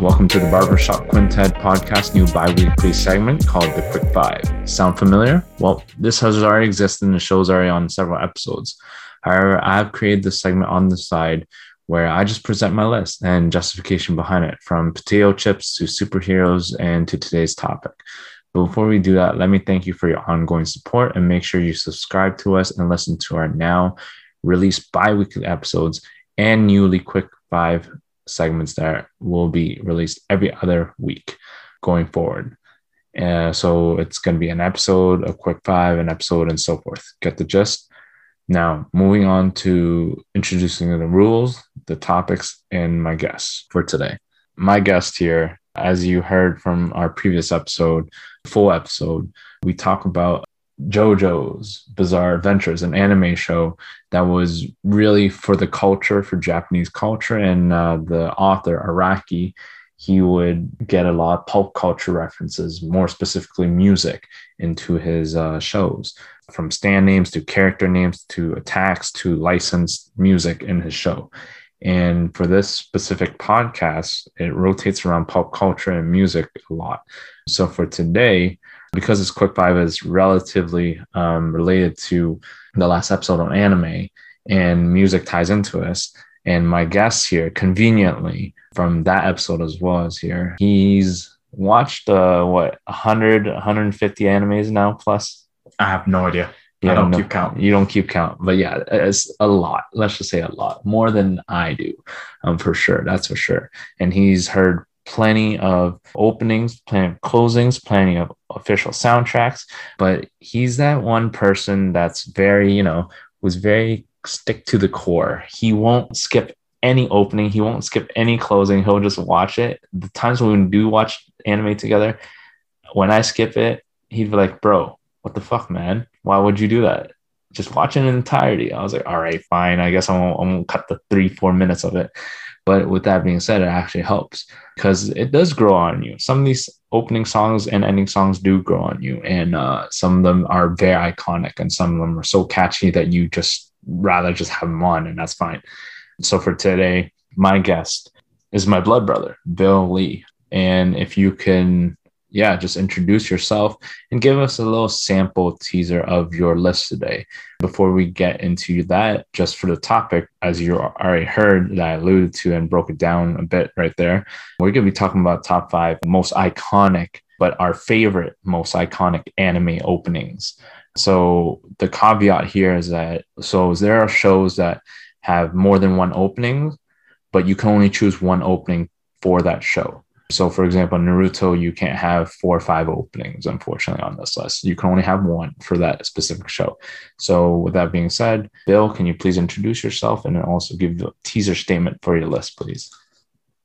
Welcome to the Barbershop Quintet podcast new bi-weekly segment called The Quick Five. Sound familiar? Well, this has already existed and the show's already on several episodes. However, I've created this segment on the side where I just present my list and justification behind it, from potato chips to superheroes and to today's topic. But before we do that, let me thank you for your ongoing support and make sure you subscribe to us and listen to our now released bi weekly episodes and newly quick five segments that will be released every other week going forward. Uh, so it's going to be an episode, a quick five, an episode, and so forth. Get the gist? Now, moving on to introducing the rules, the topics, and my guests for today. My guest here, as you heard from our previous episode, full episode, we talk about JoJo's Bizarre Adventures, an anime show that was really for the culture, for Japanese culture. And uh, the author, Araki, he would get a lot of pulp culture references, more specifically music, into his uh, shows, from stand names to character names to attacks to licensed music in his show. And for this specific podcast, it rotates around pop culture and music a lot. So for today, because this quick five is relatively um, related to the last episode on anime and music ties into us. And my guest here, conveniently from that episode as well as here, he's watched uh, what 100, 150 animes now plus. I have no idea. Yeah, I don't no, keep count. You don't keep count, but yeah, it's a lot. Let's just say a lot more than I do, um, for sure. That's for sure. And he's heard plenty of openings, plenty of closings, plenty of official soundtracks. But he's that one person that's very, you know, was very stick to the core. He won't skip any opening, he won't skip any closing. He'll just watch it. The times when we do watch anime together, when I skip it, he'd be like, Bro, what the fuck, man? Why would you do that? Just watch it in entirety. I was like, all right, fine. I guess I won't, I won't cut the three, four minutes of it. But with that being said, it actually helps because it does grow on you. Some of these opening songs and ending songs do grow on you, and uh, some of them are very iconic, and some of them are so catchy that you just rather just have them on, and that's fine. So for today, my guest is my blood brother, Bill Lee. And if you can yeah, just introduce yourself and give us a little sample teaser of your list today. Before we get into that, just for the topic, as you already heard that I alluded to and broke it down a bit right there, we're going to be talking about top five most iconic, but our favorite most iconic anime openings. So the caveat here is that so there are shows that have more than one opening, but you can only choose one opening for that show. So, for example, Naruto, you can't have four or five openings, unfortunately, on this list. You can only have one for that specific show. So, with that being said, Bill, can you please introduce yourself and also give the teaser statement for your list, please?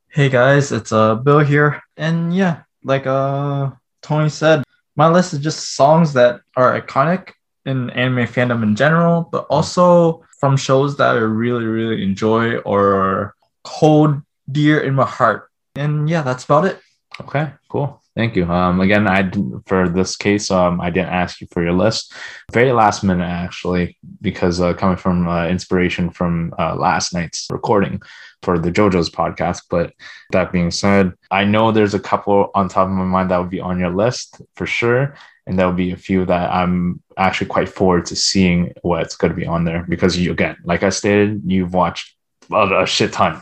Hey guys, it's uh Bill here, and yeah, like uh Tony said, my list is just songs that are iconic in anime fandom in general, but also from shows that I really, really enjoy or hold dear in my heart and yeah, that's about it. Okay, cool. Thank you. Um, again, I for this case, um, I didn't ask you for your list. Very last minute, actually, because uh, coming from uh, inspiration from uh, last night's recording for the JoJo's podcast. But that being said, I know there's a couple on top of my mind that would be on your list for sure, and there'll be a few that I'm actually quite forward to seeing what's going to be on there because you, again, like I stated, you've watched a, a shit ton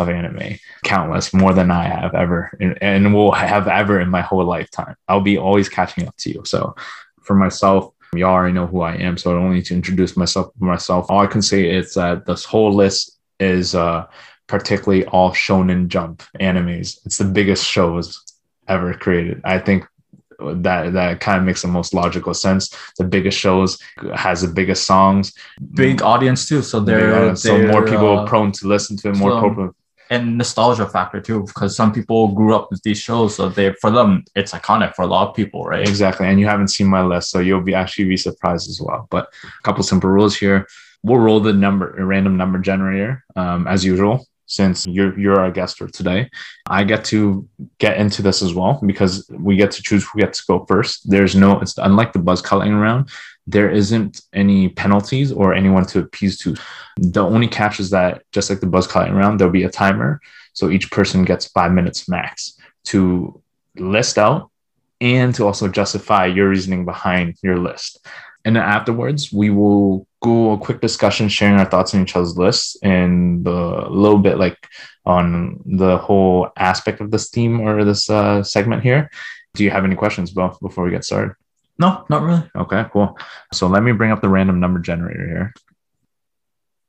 of anime, countless, more than I have ever, and, and will have ever in my whole lifetime. I'll be always catching up to you. So, for myself, you already know who I am, so I don't need to introduce myself. Myself, all I can say is that this whole list is uh, particularly all Shonen Jump animes. It's the biggest shows ever created. I think that that kind of makes the most logical sense. The biggest shows has the biggest songs, big audience too. So they're, they're so more people uh, prone to listen to it, more so, people and nostalgia factor too because some people grew up with these shows so they for them it's iconic for a lot of people right? Exactly and you haven't seen my list so you'll be actually be surprised as well but a couple simple rules here. We'll roll the number a random number generator um, as usual since you're you're our guest for today. I get to get into this as well because we get to choose who gets to go first. There's no it's unlike the buzz cutting round there isn't any penalties or anyone to appease to. The only catch is that just like the buzz cutting round, there'll be a timer. So each person gets five minutes max to list out and to also justify your reasoning behind your list. And then afterwards, we will go a quick discussion, sharing our thoughts on each other's lists and a little bit like on the whole aspect of this theme or this uh, segment here. Do you have any questions, Bill, before we get started? No, not really. Okay, cool. So let me bring up the random number generator here.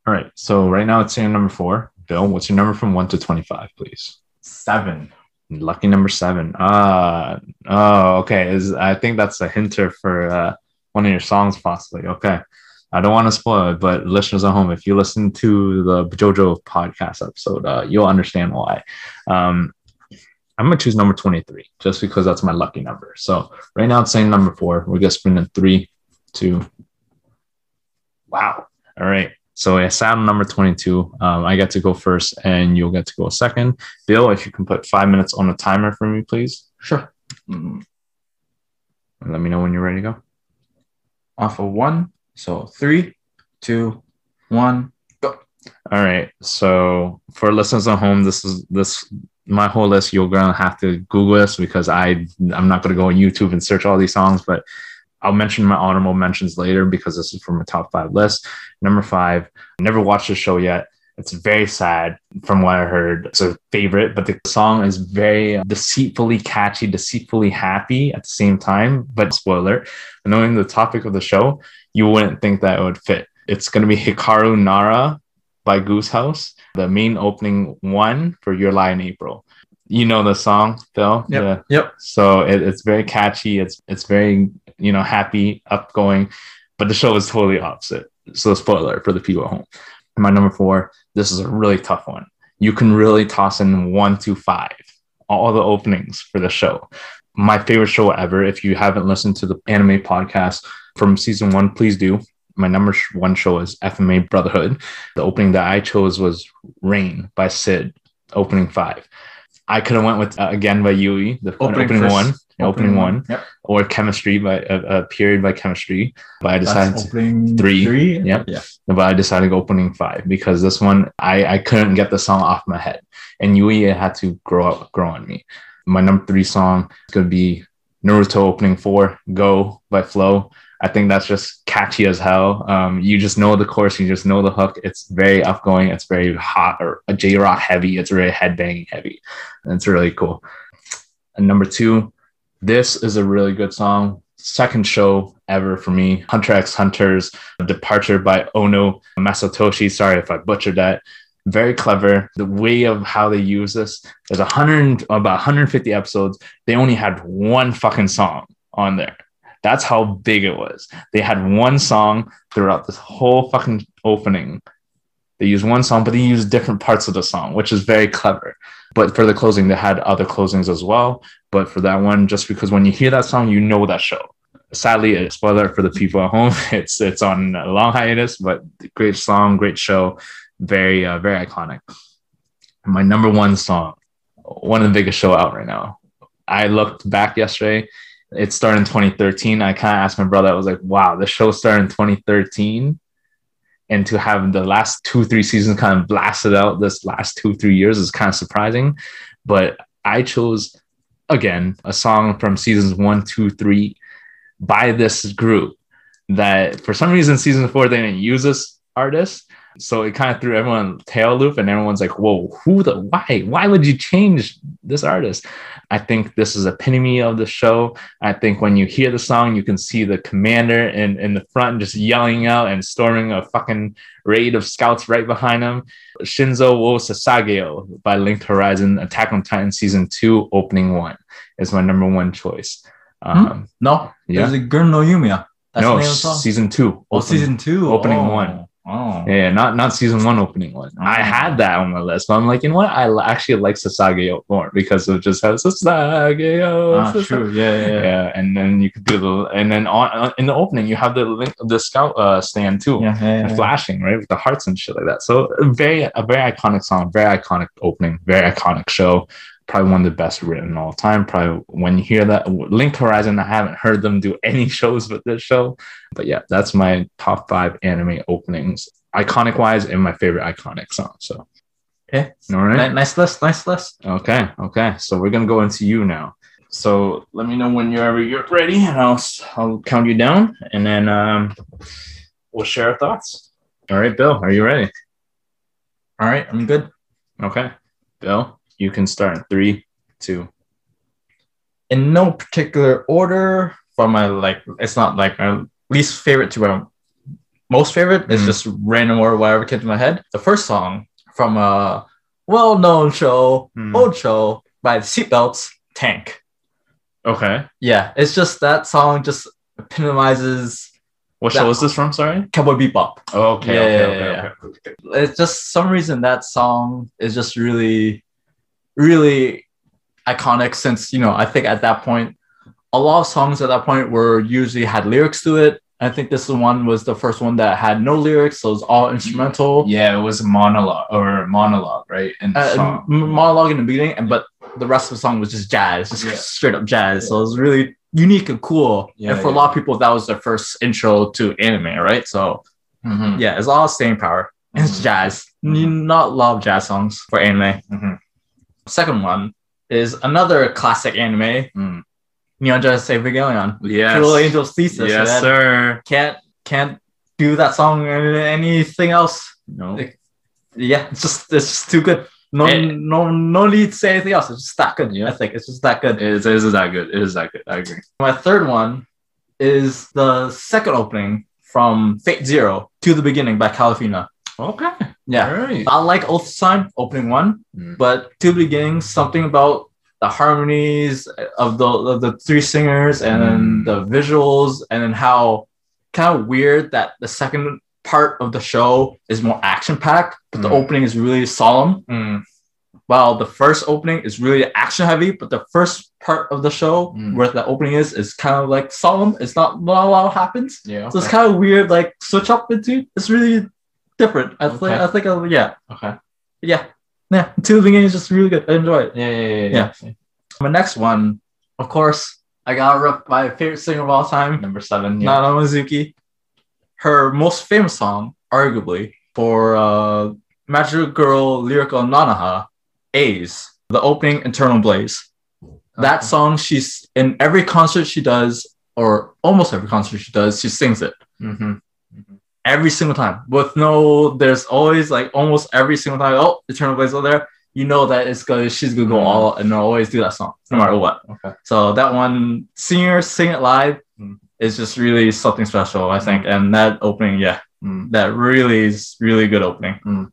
All right. So right now it's saying number four. Bill, what's your number from one to 25, please? Seven. Lucky number seven. Ah, oh, okay. Is I think that's a hinter for uh, one of your songs, possibly. Okay. I don't want to spoil it, but listeners at home, if you listen to the JoJo podcast episode, uh, you'll understand why. Um, I'm gonna choose number 23 just because that's my lucky number. So right now it's saying number four. We're gonna spin in three, two. Wow. All right. So I sat on number 22. Um, I get to go first and you'll get to go second. Bill, if you can put five minutes on the timer for me, please. Sure. Mm. Let me know when you're ready to go. Off of one. So three, two, one, go. All right. So for listeners at home, this is this my whole list. You're gonna have to Google this because I I'm not gonna go on YouTube and search all these songs, but I'll mention my honorable mentions later because this is from a top five list. Number five, never watched the show yet. It's very sad from what I heard. It's a favorite, but the song is very deceitfully catchy, deceitfully happy at the same time. But spoiler, knowing the topic of the show, you wouldn't think that it would fit. It's going to be Hikaru Nara by Goose House, the main opening one for Your Lie in April. You know the song, Phil? Yep. Yeah. Yep. So it, it's very catchy. It's it's very you know happy, upgoing, but the show is totally opposite. So spoiler for the people at home. My number four. This is a really tough one. You can really toss in one to five, all the openings for the show. My favorite show ever. If you haven't listened to the anime podcast from season one, please do my number one show is FMA Brotherhood. The opening that I chose was Rain by Sid, opening five. I could have went with uh, again by Yui, the opening, opening one, opening, opening one, yep. or Chemistry by a uh, uh, period by Chemistry. But I decided three. three. Yep. Yeah. But I decided opening five because this one I I couldn't get the song off my head, and Yui had to grow up grow on me. My number three song is gonna be Naruto opening four, Go by Flow. I think that's just catchy as hell. Um, you just know the chorus, you just know the hook. It's very upgoing, it's very hot or a J rock heavy, it's very headbanging heavy. And it's really cool. And number two, this is a really good song. Second show ever for me. Hunter x Hunter's Departure by Ono Masatoshi. Sorry if I butchered that. Very clever. The way of how they use this. There's a hundred about 150 episodes. They only had one fucking song on there. That's how big it was. They had one song throughout this whole fucking opening. They used one song, but they used different parts of the song, which is very clever. But for the closing, they had other closings as well. But for that one, just because when you hear that song, you know that show. Sadly, spoiler for the people at home, it's it's on a long hiatus, but great song, great show, very uh, very iconic. My number one song, one of the biggest show out right now. I looked back yesterday it started in 2013. I kind of asked my brother, I was like, wow, the show started in 2013. And to have the last two, three seasons kind of blasted out this last two, three years is kind of surprising. But I chose, again, a song from seasons one, two, three by this group that for some reason, season four, they didn't use this artist. So it kind of threw everyone tail loop, and everyone's like, "Whoa, who the why? Why would you change this artist?" I think this is epitome of the show. I think when you hear the song, you can see the commander in, in the front just yelling out and storming a fucking raid of scouts right behind him. Shinzo wo Sasageyo by Linked Horizon, Attack on Titan season two, opening one is my number one choice. Um, hmm? No, yeah. there's a Guren no Yumiya. That's no, season two. Oh, season two. Opening oh. one. Oh. Yeah, not not season one opening one. Oh. I had that on my list, but I'm like, you know what? I actually like Sasageyo more because of just has Sasageyo. Ah, Sasageyo. true. Yeah, yeah, yeah, yeah. And then you could do the and then on uh, in the opening you have the link the scout uh, stand too, yeah, yeah, yeah, flashing right with the hearts and shit like that. So very a very iconic song, very iconic opening, very iconic show. Probably one of the best written all time. Probably when you hear that Link Horizon, I haven't heard them do any shows with this show, but yeah, that's my top five anime openings, iconic wise, and my favorite iconic song. So Okay. all right. Ni- Nice list. Nice list. Okay, okay. So we're gonna go into you now. So let me know whenever you're ready, and I'll I'll count you down, and then um, we'll share our thoughts. All right, Bill, are you ready? All right. I'm good. Okay, Bill, you can start. in Three, two. in no particular order from my like it's not like my least favorite to my most favorite it's Mhm. just random or whatever came to my head the first song from a well-known show Hmm. old show by the seatbelts tank Okay. yeah it's just that song just epitomizes What show is this from? Sorry. cowboy bebop Oh, okay. Yeah, okay, yeah, okay, yeah, okay. it's just some reason that song is just really really iconic since you know i think at that point a lot of songs at that point were usually had lyrics to it i think this one was the first one that had no lyrics so it was all instrumental Yeah, it was a monologue or monologue, right? And uh, m- monologue in the beginning and but the rest of the song was just jazz just Yeah. straight up jazz so it was really unique and cool Yeah, and for yeah. a lot of people that was their first intro to anime right so Mhm, yeah it's all staying power it's Mhm. jazz Mhm. you not love jazz songs for anime mhm, Second one is another classic anime, mm. Neon Genesis Evangelion. Yes. Cruel Angel's Thesis. Yes, man. sir. Can't can't do that song or anything else. No. Like- Yeah, it's just it's just too good. No Eh. no no need to say anything else. It's just that good. Yeah. I think it's just that good. It is, it is that good. It is that good. I agree. My third one is the second opening from Fate Zero to the Beginning by Kalafina. Okay. Yeah. All right. I like Oath Sign opening one. Mm. but to the beginning, something about the harmonies of the of the three singers and then Mm. the visuals and then how kind of weird that the second part of the show is more action packed, but the Mm. opening is really solemn. Mm. While the first opening is really action heavy, but the first part of the show Mm. where the opening is is kind of like solemn. It's not not a lot happens, Yeah. so it's kind of weird. Like switch up into it's really different. I think Okay. I think uh, yeah okay. yeah yeah. To the beginning is just really good. I enjoy it. Yeah, yeah, yeah, yeah. My next one, of course, I got rep my favorite singer of all time, Number seven. Yeah. Nana Mizuki. Her most famous song, arguably, for uh, Magical Girl Lyrical Nanoha, A's, the opening Eternal Blaze. That song, she's in every concert she does, or almost every concert she does, she sings it Mm-hmm. Every single time. With no, there's always like almost every single time. Oh, Eternal Blaze over there. You know that it's gonna she's gonna go Mm. all and always do that song no matter what. Okay. So that one, singer sing it live, Mm. is just really something special, I think. And that opening, yeah, Mm. that really is really good opening. Mm.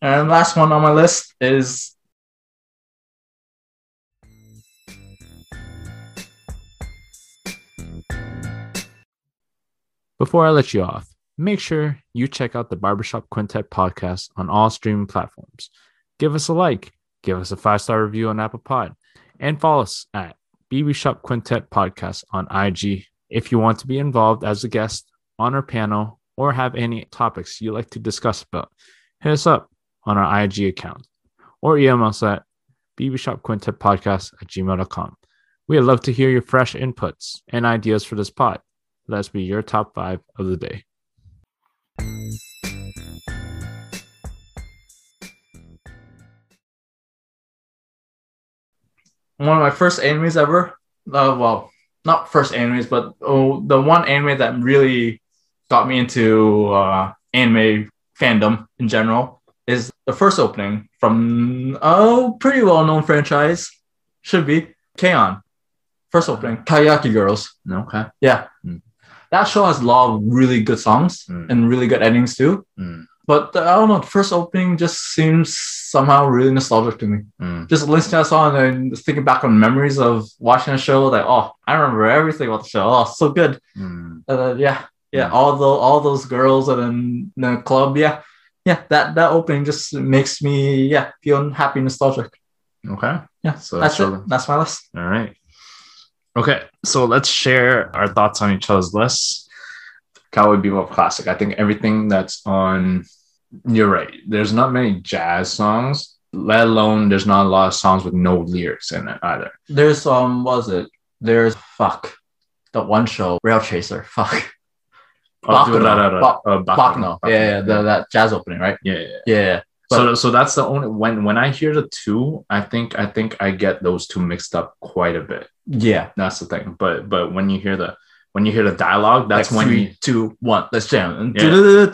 And last one on my list is Before I let you off, make sure you check out the Barbershop Quintet podcast on all streaming platforms. Give us a like, give us a five star review on Apple Pod, and follow us at BB Shop Quintet Podcast on IG if you want to be involved as a guest on our panel or have any topics you'd like to discuss about. Hit us up on our IG account or email us at bbshopquintetpodcast at gmail.com. We'd love to hear your fresh inputs and ideas for this pod. Let's be your top five of the day. One of my first animes ever. Uh, well, not first animes, but oh, the one anime that really got me into uh, anime fandom in general is the first opening from a pretty well known franchise. Should be K-On! First opening, Kayaki Girls. Okay. Yeah. Mm. That show has a lot of really good songs Mm. and really good endings too. Mm. But uh, I don't know, the first opening just seems somehow really nostalgic to me Mm. just listening to that song and thinking back on memories of watching the show, like, oh, I remember everything about the show. Oh, so good. Mm. Yeah, yeah, Mm. all the all those girls and then the club, yeah, yeah. That that opening just makes me, yeah, feel happy, nostalgic. Okay. Yeah, So that's so- it. That's my list. All right. Okay. So let's share our thoughts on each other's lists. Cowboy Bebop Classic. I think everything that's on, you're right. There's not many jazz songs, let alone there's not a lot of songs with no lyrics in it either. There's um, was it? There's fuck, the one show Rail Chaser. Fuck. Oh, Baccano. da- da- da- Ba- uh, Baccano. Yeah, yeah, the, that jazz opening, right? yeah, yeah. Yeah, yeah. so so that's the only when when I hear the two, I think I think I get those two mixed up quite a bit. yeah. That's the thing. But but when you hear the when you hear the dialogue, that's like when three, you two, one. Let's jam. Yeah.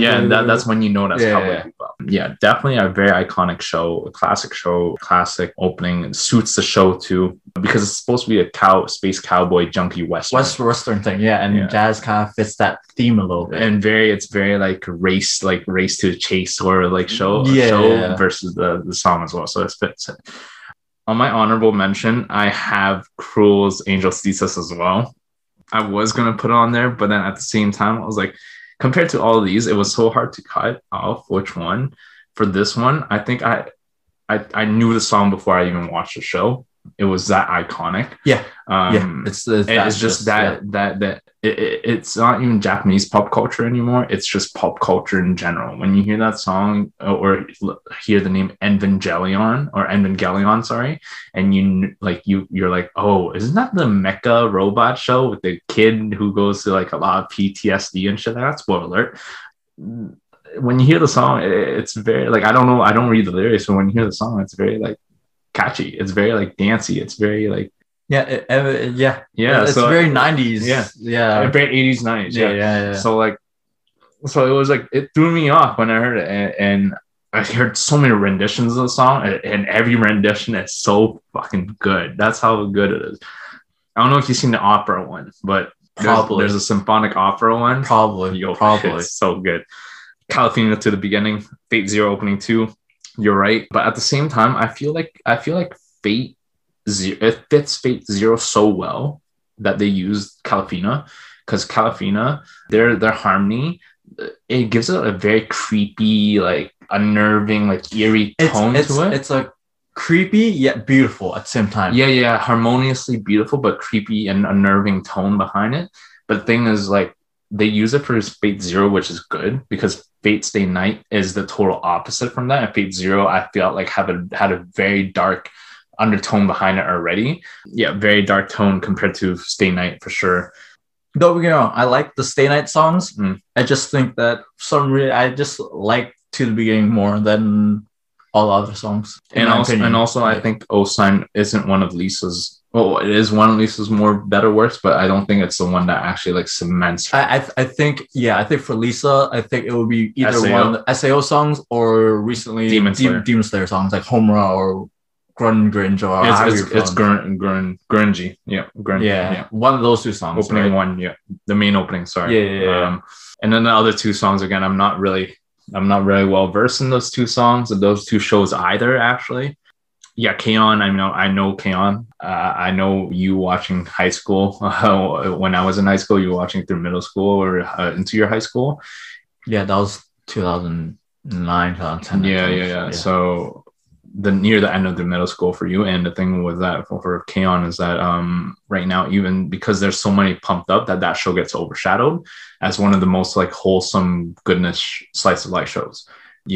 Yeah, and that, that's when you know that's Yeah, Cowboy yeah. Yeah, definitely a very iconic show, a classic show, classic opening. It suits the show too because it's supposed to be a cow space cowboy junkie western. West Western thing. Yeah, and Yeah. jazz kind of fits that theme a little bit. and very it's very like race like race to chase or like show Yeah, show versus the the song as well so it fits it on my honorable mention i have cruel's Angel thesis as well i was gonna put it on there but then at the same time i was like compared to all of these it was so hard to cut off which one. For this one i think i i, I knew the song before i even watched the show it was that iconic Yeah, um, yeah, it's it's, it's just that that that it, it- it's not even Japanese pop culture anymore. It's just pop culture in general. When you hear that song uh, or hear the name Evangelion or Evangelion, sorry, and you like you you're like, oh, isn't that the Mecha robot show with the kid who goes to like a lot of PTSD and shit? That's spoiler alert. When you hear the song, it, it's very like I don't know, I don't read the lyrics, but when you hear the song, it's very like catchy. It's very like dancey. It's very like yeah, it, it- yeah, yeah. It's so very nineties. yeah. yeah, very 80s 90s yeah, yeah. so like so it was like it threw me off when i heard it and, and i heard so many renditions of the song and, and every rendition is so fucking good that's how good it is i don't know if you've seen the opera one but there's, Probably. there's a symphonic opera one Probably, Yo, probably. it's so good Kalafina to the beginning fate zero opening two you're right but at the same time i feel like i feel like fate zero it uh, fits fate zero so well that they used Kalafina because Kalafina their their harmony uh, it gives it a very creepy like unnerving like eerie It's tone it's to it it's like creepy yet beautiful at the same time. yeah yeah harmoniously beautiful but creepy and unnerving tone behind it but the thing is like they use it for fate zero which is good because fate stay night is the total opposite from that and fate zero i felt like have a had a very dark undertone behind it already yeah very dark tone compared to stay night for sure Don't get me wrong. I like the Stay Night songs. Mm. I just think that some reason I just like to the beginning more than all other songs. and also opinion. and also i think Oath Sign isn't one of lisa's well it is one of lisa's more better works but i don't think it's the one that actually like cements her. I, I I think yeah I think for Lisa I think it would be either SAO. one of the SAO songs or recently Demon Dem- Slayer. Demon Slayer songs like Homura or Grun Gringe or it's it's, it's grun, grun, grungy yeah grungy yeah, yeah one of those two songs. opening right? one yeah the main opening sorry Yeah, yeah, yeah. um and then the other two songs again i'm not really i'm not really well versed in those two songs and those two shows either actually yeah K-On, i know i know K-On. uh, i know you watching high school uh, when i was in high school you were watching through middle school or uh, into your high school Yeah, that was 2009, 2010. yeah, yeah, yeah, So the near the end of the middle school for you, and the thing with that for, for K-On is that um right now even because there's so many pumped up that that show gets overshadowed as one of the most like wholesome goodness slice of life shows.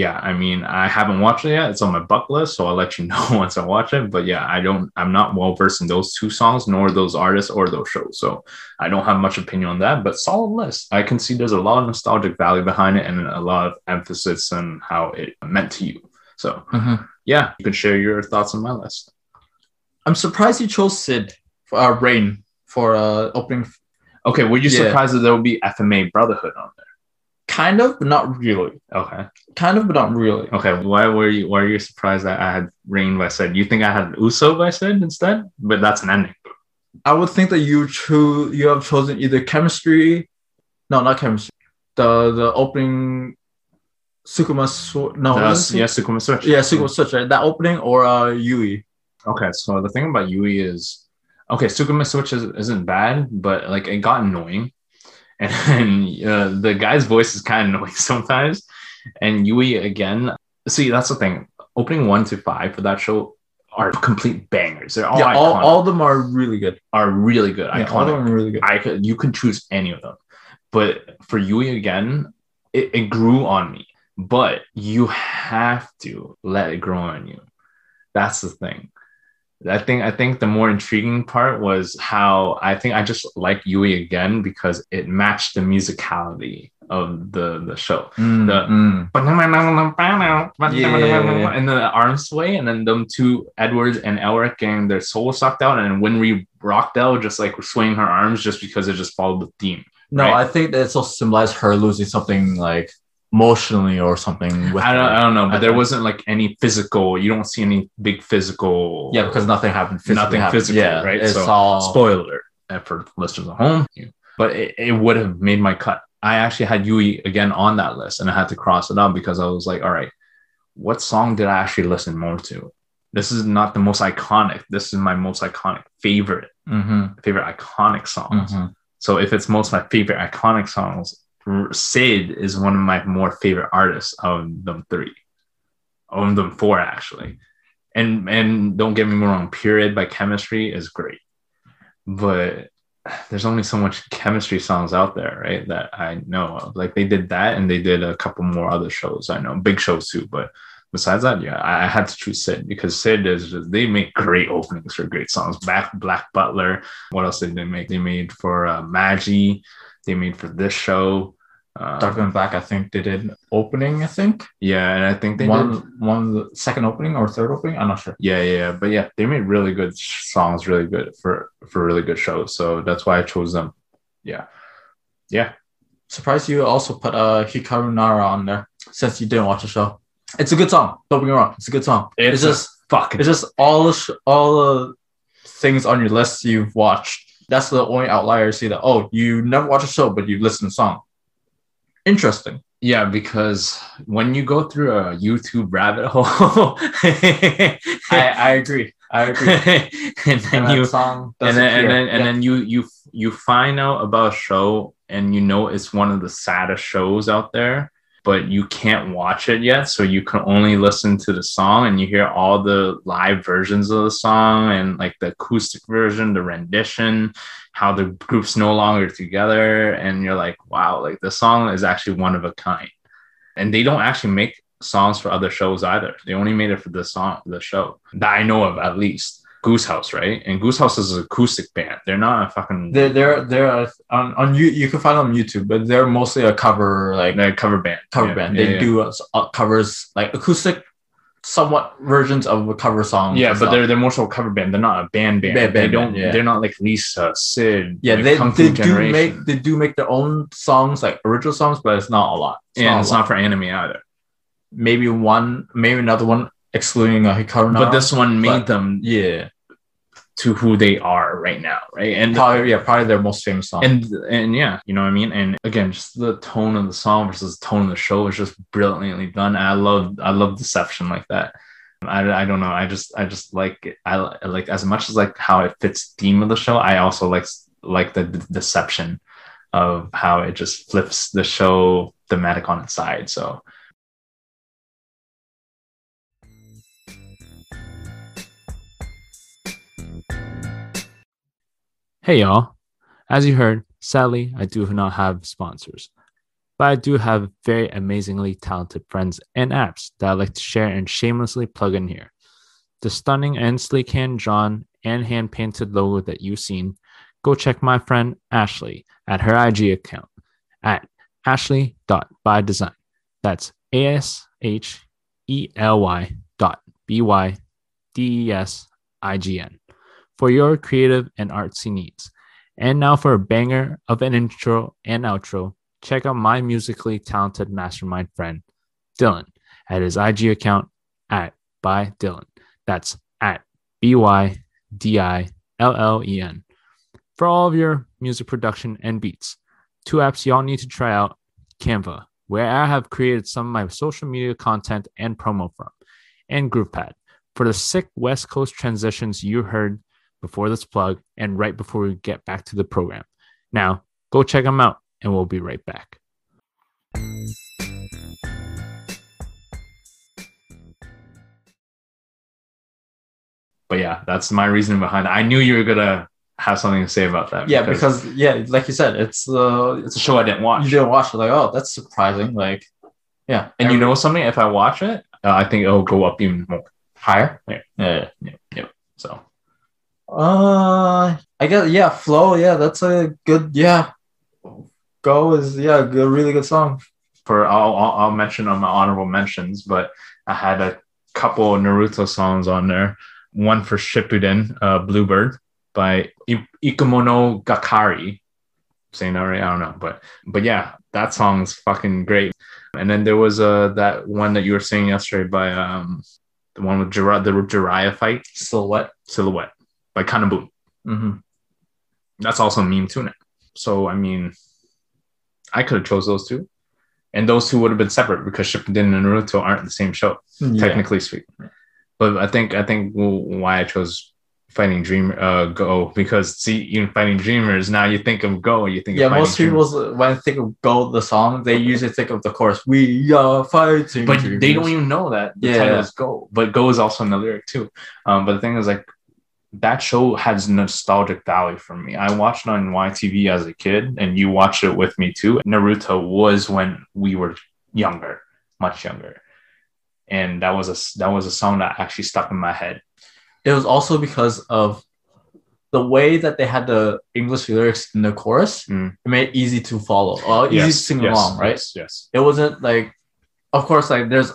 Yeah, I mean I haven't watched it yet. It's on my bucket list, so I'll let you know once I watch it. But yeah, I don't. I'm not well versed in those two songs, nor those artists or those shows. So I don't have much opinion on that. But solid list. I can see there's a lot of nostalgic value behind it and a lot of emphasis on how it meant to you. So Mhm. yeah, you can share your thoughts on my list. I'm surprised you chose Sid for uh, Rain for uh, opening. Okay, were you Yeah. surprised that there will be FMA Brotherhood on Kind of, but not really. Okay, Kind of, but not really. okay. Why were you why are you surprised that I had Rain by Sid? You think I had Uso by Sid instead? But that's an ending. I would think that you choose you have chosen either chemistry, no, not chemistry. The the opening Sukima Sword. No, Uh, yeah, Sukima Switch. yeah, Sukima Switch. Right? That opening or uh Yui. Okay, so the thing about Yui is, okay, Sukima Switch is, isn't bad, but like it got annoying, and, uh, the guy's voice is kind of annoying sometimes. And Yui again, see that's the thing. Opening one to five for that show are complete bangers. They're all yeah, all, all of them are really good. are really good. Yeah, all of iconic. them are really good. I could you could choose any of them, but for Yui again, it, it grew on me but you have to let it grow on you. That's the thing. I think I think the more intriguing part was how I think I just like Yui again because it matched the musicality of the the show. Mm, The- mm. Yeah. and the arm sway, and then them two Edwards and Elric getting their soul sucked out, and when Winry Rockdale just like swaying her arms just because it just followed the theme. No, Right. I think that it's also symbolized her losing something like emotionally or something. With I don't. I don't know, but I there think- wasn't like any physical. You don't see any big physical. Yeah, because nothing happened. Physically Nothing happened. physical, yeah, right? It's So, all spoiler for listeners at home. But it, it would have made my cut. I actually had Yui again on that list, and I had to cross it out because I was like, all right, what song did I actually listen more to? This is not the most iconic. This is my most iconic favorite Mhm, favorite iconic songs. mhm. So if it's most of my favorite iconic songs, Sid is one of my more favorite artists of them three, of them four actually. And and don't get me wrong, Period by Chemistry is great, but there's only so much chemistry songs out there, right? That I know of. Like they did that, and they did a couple more other shows. I know big shows too, but besides that, yeah, I, had to choose Sid because Sid is just they make great openings for great songs. Back Black Butler. What else did they make? They made for uh, Magi. They made for this show. Uh, Dark and Black. I think they did opening. I think yeah, and I think they one did. one the second opening or third opening. I'm not sure. Yeah, yeah, yeah, but yeah, they made really good songs, really good for for really good shows. So that's why I chose them. Yeah, yeah. Surprised you also put uh Hikaru Nara on there since you didn't watch the show. It's a good song. Don't get me wrong. It's a good song. It's, a just fucking it's just all the sh- all the things on your list you've watched. That's the only outlier. You see that oh you never watch a show but you listen to song. Interesting. Yeah, because when you go through a YouTube rabbit hole, I, I agree. I agree. and then And you song and then and then, and Yeah. then you you you find out about a show and you know it's one of the saddest shows out there, but you can't watch it yet, so you can only listen to the song and you hear all the live versions of the song and like the acoustic version, the rendition, how the group's no longer together, and you're like, wow, like the song is actually one of a kind. And they don't actually make songs for other shows either. They only made it for the song, the show that I know of at least. Goose House, right? And Goose House is an acoustic band. They're not a fucking They're they're they're on on you you can find them on YouTube, but they're mostly a cover like a cover band. cover Yeah, band. yeah, They yeah. do uh, uh, covers like acoustic, somewhat versions of a cover song. Yeah, but stuff. they're they're more so a cover band. They're not a band band. Band- they don't. band. They're not like Lisa, Sid. yeah like they, Kung they Fu do Generation. make they do make their own songs like original songs, but it's not a lot. and not it's lot. not for anime either. maybe one, maybe another one excluding uh, Hikaru. But this one made but- them yeah, to who they are right now, right? And probably yeah probably their most famous song. and and yeah, you know what I mean. And again, just the tone of the song versus the tone of the show is just brilliantly done. I love I love deception like that. I, I don't know. I just I just like it. I like as much as like how it fits theme of the show. I also like like the, d deception of how it just flips the show thematic on its side. So Hey y'all. As you heard, sadly, I do not have sponsors, but I do have very amazingly talented friends and apps that I like to share and shamelessly plug in here. The stunning and sleek hand drawn and hand painted logo that you've seen, go check my friend Ashley at her IG account at ashley.bydesign. That's A S H E L Y dot B Y D E S I G N for your creative and artsy needs. And now for a banger of an intro and outro, check out my musically talented mastermind friend, Dylan, at his IG account at by Dylan. That's at B Y D I L L E N. For all of your music production and beats, two apps y'all need to try out Canva, where I have created some of my social media content and promo from, and GroovePad for the sick West Coast transitions you heard before this plug and right before we get back to the program. Now, go check them out, and we'll be right back. But yeah, that's my reasoning behind it. I knew you were gonna have something to say about that. yeah, because yeah, like you said, it's uh, it's a show I didn't watch. you didn't watch it. Like, oh, that's surprising. Like, Yeah, And you know something? If I watch it, uh, I think it'll go up even more. higher. Yeah. yeah. Yeah, yeah. So Uh, I guess yeah, flow. Yeah, that's a good. Yeah, go is yeah, a really good song. for I'll, I'll mention on my honorable mentions, but I had a couple Naruto songs on there. One for Shippuden, uh, Bluebird by I- Ikumono Gakari. Saying that right? I don't know, but but yeah, that song's fucking great. And then there was uh that one that you were singing yesterday by um the one with Jiraiya, the Jiraiya fight Silhouette. silhouette by KANA-BOON. Mm-hmm. That's also a meme now. So I mean, I could have chose those two, and those two would have been separate because Shippuden and Naruto aren't the same show, technically speaking. But I think I think why I chose Fighting Dream uh Go because see, even Fighting Dreamers now you think of Go, you think Yeah, most people when they think of "Go" the song, they usually think of the chorus. We are fighting, but they don't even know that the Yeah. title is Go. But Go is also in the lyric too. Um, but the thing is like that show has nostalgic value for me. I watched it on YTV as a kid, and you watched it with me too. Naruto was when we were younger, much younger, and that was a that was a song that actually stuck in my head. It was also because of the way that they had the English lyrics in the chorus. Mm. It made it easy to follow, or easy to sing yes, along, right? Yes, yes. It wasn't like, of course, like there's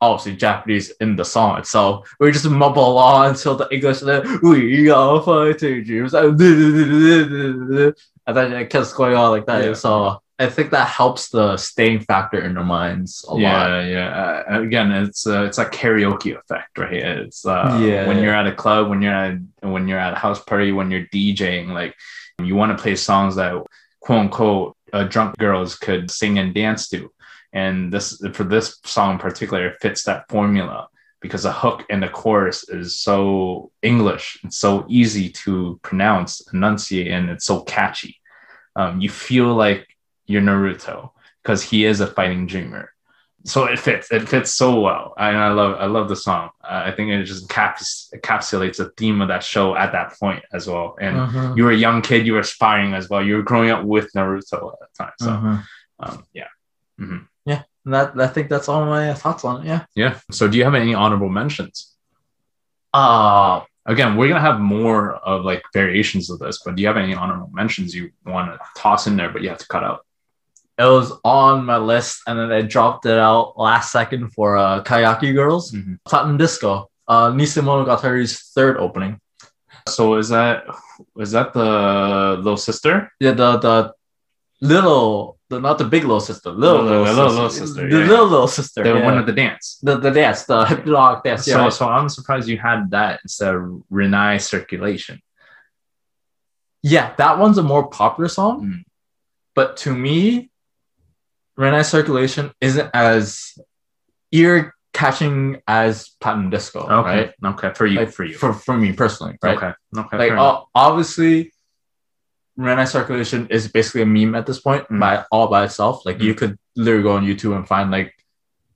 obviously Japanese in the song itself. We just mumble along until the English, then we are fighting dreams, and then it keeps going on like that. Yeah. So I think that helps the staying factor in their minds a lot. yeah, yeah. Uh, again, it's uh, it's like karaoke effect, right? It's uh, Yeah. when you're at a club, when you're at when you're at a house party, when you're DJing, like you want to play songs that quote unquote uh, drunk girls could sing and dance to, and this for this song in particular it fits that formula because the hook and the chorus is so English, it's so easy to pronounce, enunciate, and it's so catchy. Um, you feel like you're Naruto because he is a fighting dreamer. So it fits. It fits so well, and I love. I love the song. Uh, I think it just caps, encapsulates the theme of that show at that point as well. And Mhm. you were a young kid. You were aspiring as well. You were growing up with Naruto at that time. So Mhm. um, yeah, Mhm. And that I think that's all my thoughts on it. Yeah. yeah. So do you have any honorable mentions? Uh Again, we're gonna have more of like variations of this, but do you have any honorable mentions you want to toss in there, but you have to cut out? it was on my list and then I dropped it out last second for uh Kayaki Girls. Mhm. Platinum Disco. Uh Nisemonogatari's third opening. So is that is that the little sister? Yeah, the the little the not the big little sister, little Little- little, little- sister. little sister, The yeah. little little sister. The yeah. one with the dance. the, the dance, the hypnotic dance. So, Yeah. so I'm surprised you had that instead of Renai Circulation. yeah, that one's a more popular song. Mm. But to me, Renai Circulation isn't as ear catching as Platinum Disco. Okay, Right? okay, for you, Like, for you. For, for me personally, right? Okay, okay. like uh, obviously Renai circulation is basically a meme at this point Mm. by all by itself. Like you could literally go on youtube and find like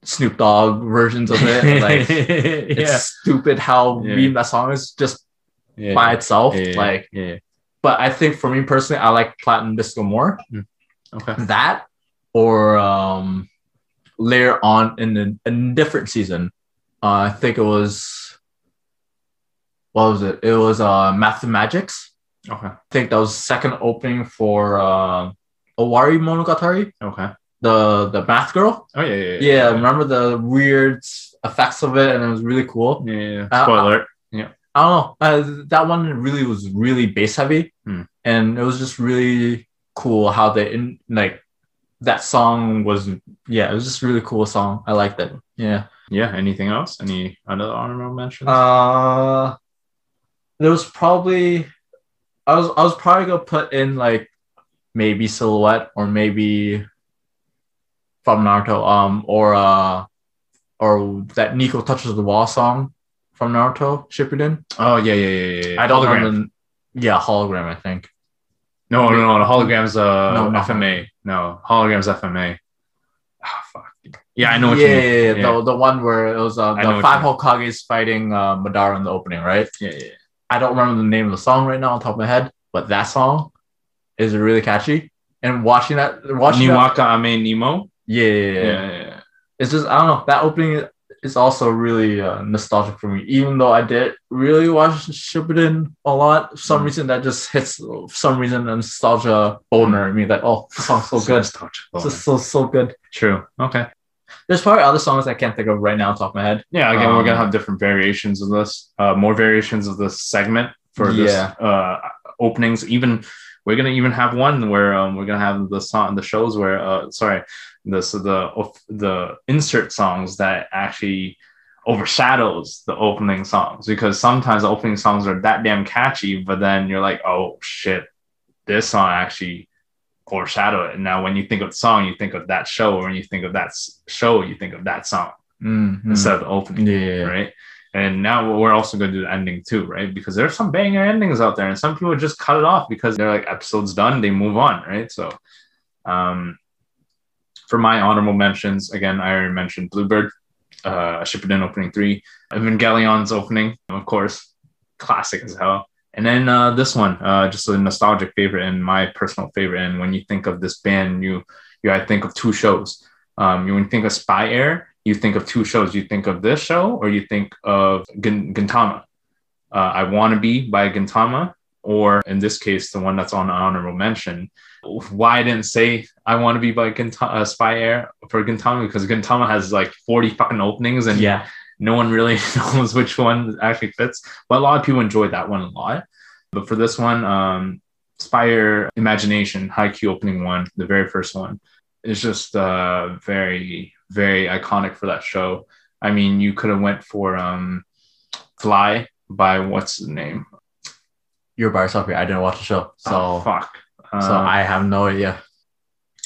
snoop dogg versions of it. Like it's stupid how Yeah. meme that song is just yeah, by itself yeah, like yeah. but i think for me personally i like platinum disco more. Okay, that or um later on in a, a different season uh, i think it was what was it? It was uh mathemagics okay, I think that was second opening for uh, Owari Monogatari, okay. the the math girl. Oh yeah, yeah, Yeah, remember the weird effects of it, and it was really cool. yeah. yeah, yeah. Uh, Spoiler. I don't know, uh, that one really was really bass heavy, Hmm. and it was just really cool how they in like that song was. Yeah, it was just a really cool song. I liked it. Yeah. yeah. Anything else? Any other honorable mentions? Uh, there was probably, I was I was probably gonna put in like maybe silhouette or maybe from Naruto, um, or uh, or that Nico touches the wall song from Naruto Shippuden. oh yeah, yeah, yeah, yeah. I don't Hologram. remember. Yeah, hologram. I think. No, no, no. The hologram's uh No, not FMA. No, hologram's FMA. Ah, fuck. Yeah, I know what yeah, you mean. yeah, yeah, Yeah. The, the one where it was uh, the five Hokages fighting uh, Madara in the opening, right? Yeah, yeah. I don't remember the name of the song right now on top of my head, but that song is really catchy. And watching that, watching that, Niwaka Ame Nemo. yeah, yeah, Yeah, yeah. yeah, it's just I don't know that opening is also really uh, nostalgic for me. Even though I did really watch Shippuden a lot, for some Mm. reason that just hits for some reason a nostalgia boner in me. Like oh, this song's so good, Nostalgic. it's just so so good. True. Okay. There's probably other songs I can't think of right now top of my head. Yeah. Again, we're gonna Um, have different variations of this. Uh, more variations of this segment for this uh openings. Even we're gonna even have one where um we're gonna have the song the shows where uh sorry this the the insert songs that actually overshadows the opening songs because sometimes the opening songs are that damn catchy, but then you're like, oh shit, this song actually overshadow it. And now when you think of the song, you think of that show, or when you think of that show, you think of that song Mm, instead of the opening, yeah. right? And now we're also going to do the ending too, right? Because there's some banger endings out there, and some people just cut it off because they're like episode's done, they move on, right? So, um, for my honorable mentions, again, I already mentioned Bluebird, uh, Shippuden opening three, Evangelion's opening, of course, classic as hell. And then uh, this one, uh, just a nostalgic favorite and my personal favorite. And when you think of this band, you you I think of two shows. Um, you when you think of SPYAIR, you think of two shows. You think of this show, or you think of Gin- Gintama. Uh, I Want to Be by Gintama, or in this case, the one that's on honorable mention. Why I didn't say I Want to Be by Gintama, uh, SPYAIR for Gintama because Gintama has like 40 fucking openings and yeah. No one really knows which one actually fits. But a lot of people enjoyed that one a lot. But for this one, um, SPYAIR Imagination, Haikyuu opening one, the very first one, is just uh, very, very iconic for that show. I mean, you could have went for um, Fly by what's the name? You're by yourself here. I didn't watch the show, so oh, fuck. Uh, so I have no idea.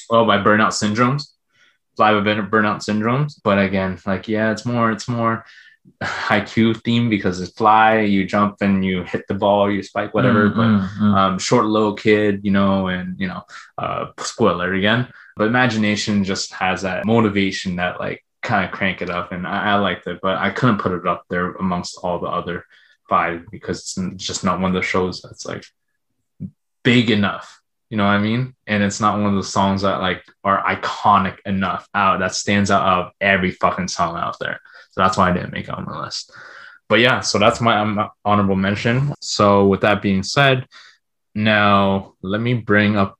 oh, by Burnout Syndromes. Burn- Burnout Syndromes. But again, like, yeah, it's more, it's more Haikyuu theme because it's fly, you jump and you hit the ball, you spike, whatever. Mm, but mm, mm. um, short little kid, you know, and you know, uh, spoiler again. But imagination just has that motivation that like kind of crank it up, and I, I liked it, but I couldn't put it up there amongst all the other five because it's just not one of the shows that's like big enough. You know what I mean? And it's not one of those songs that like are iconic enough out that stands out of every fucking song out there. So that's why I didn't make it on the list. But yeah, so that's my um, honorable mention. So with that being said, now let me bring up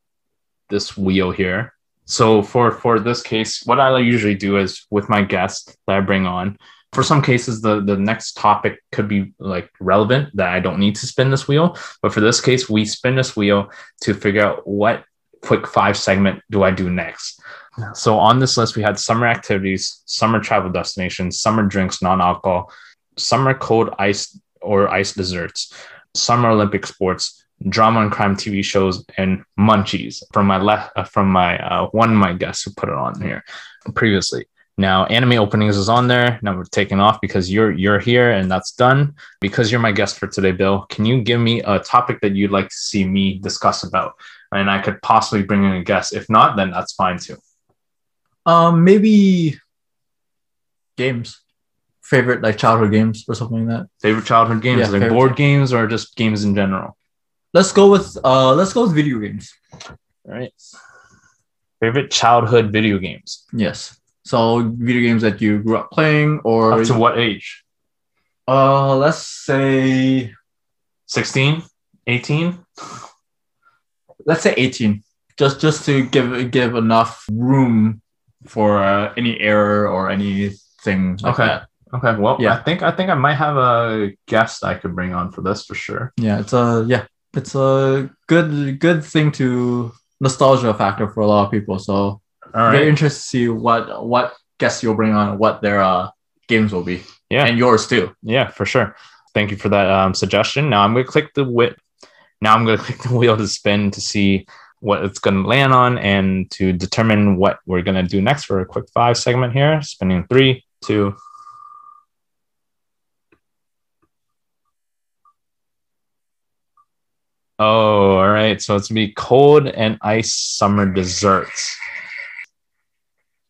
this wheel here. So for for this case, what I usually do is with my guest that I bring on. For some cases, the the next topic could be like relevant that I don't need to spin this wheel. But for this case, we spin this wheel to figure out what quick five segment do I do next. So on this list, we had summer activities, summer travel destinations, summer drinks, non-alcohol, summer cold ice or ice desserts, summer Olympic sports, drama and crime TV shows, and munchies from my left uh, from my uh, one of my guests who put it on here previously. Now, anime openings is on there. Now we're taking off because you're you're here and that's done. Because you're my guest for today, Bill. Can you give me a topic that you'd like to see me discuss about? And I could possibly bring in a guest. If not, then that's fine too. Um, maybe games, favorite like childhood games or something like that. Favorite childhood games, Yeah, like favorite board games or just games in general. Let's go with uh, let's go with video games. All right. Favorite childhood video games. Yes. So video games that you grew up playing, or Up to what age? uh, let's say 16, 18? let's say eighteen, just just to give give enough room for uh, any error or anything. Like Okay. that. Okay. Well, Yeah. I think I think I might have a guest I could bring on for this for sure. Yeah, it's a yeah, it's a good good thing to nostalgia factor for a lot of people. So All very right. interested to see what what guests you'll bring on, what their uh games will be, Yeah. and yours too. Yeah, for sure. Thank you for that um, suggestion. Now I'm going to click the whip. Now I'm going to click the wheel to spin to see what it's going to land on and to determine what we're going to do next for a quick five segment here. Spinning three, two. Oh, all right. So it's going to be cold and ice summer desserts.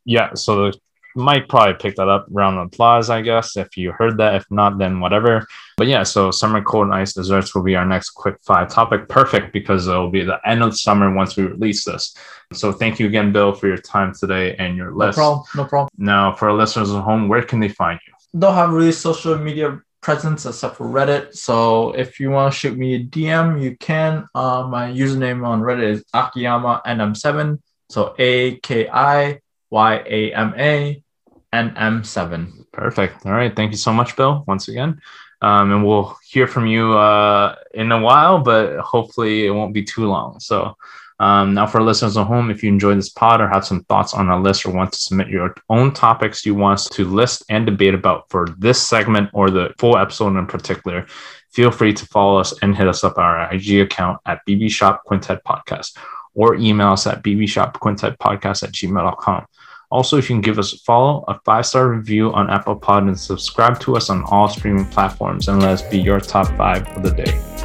Yeah. So the Mike probably picked that up. Round of applause, I guess, if you heard that. If not, then whatever. But yeah, so summer cold and ice desserts will be our next quick five topic. Perfect because it'll be the end of summer once we release this. So thank you again, Bill, for your time today and your list. No problem. No problem. Now, for our listeners at home, where can they find you? Don't have really social media presence except for Reddit. So if you want to shoot me a DM, you can. Uh, my username on Reddit is Akiyama NM7. So A K I Y A M A N M 7. Perfect. All right. Thank you so much, Bill, once again. Um, and we'll hear from you uh, in a while, but hopefully it won't be too long. So, um, now for listeners at home, if you enjoyed this pod or have some thoughts on our list or want to submit your own topics you want us to list and debate about for this segment or the full episode in particular, feel free to follow us and hit us up on our IG account at BB Shop Quintet Podcast or email us at bbshopquintetpodcast at gmail.com. Also, if you can give us a follow, a five star review on Apple Pod, and subscribe to us on all streaming platforms, and let us be your top five of the day.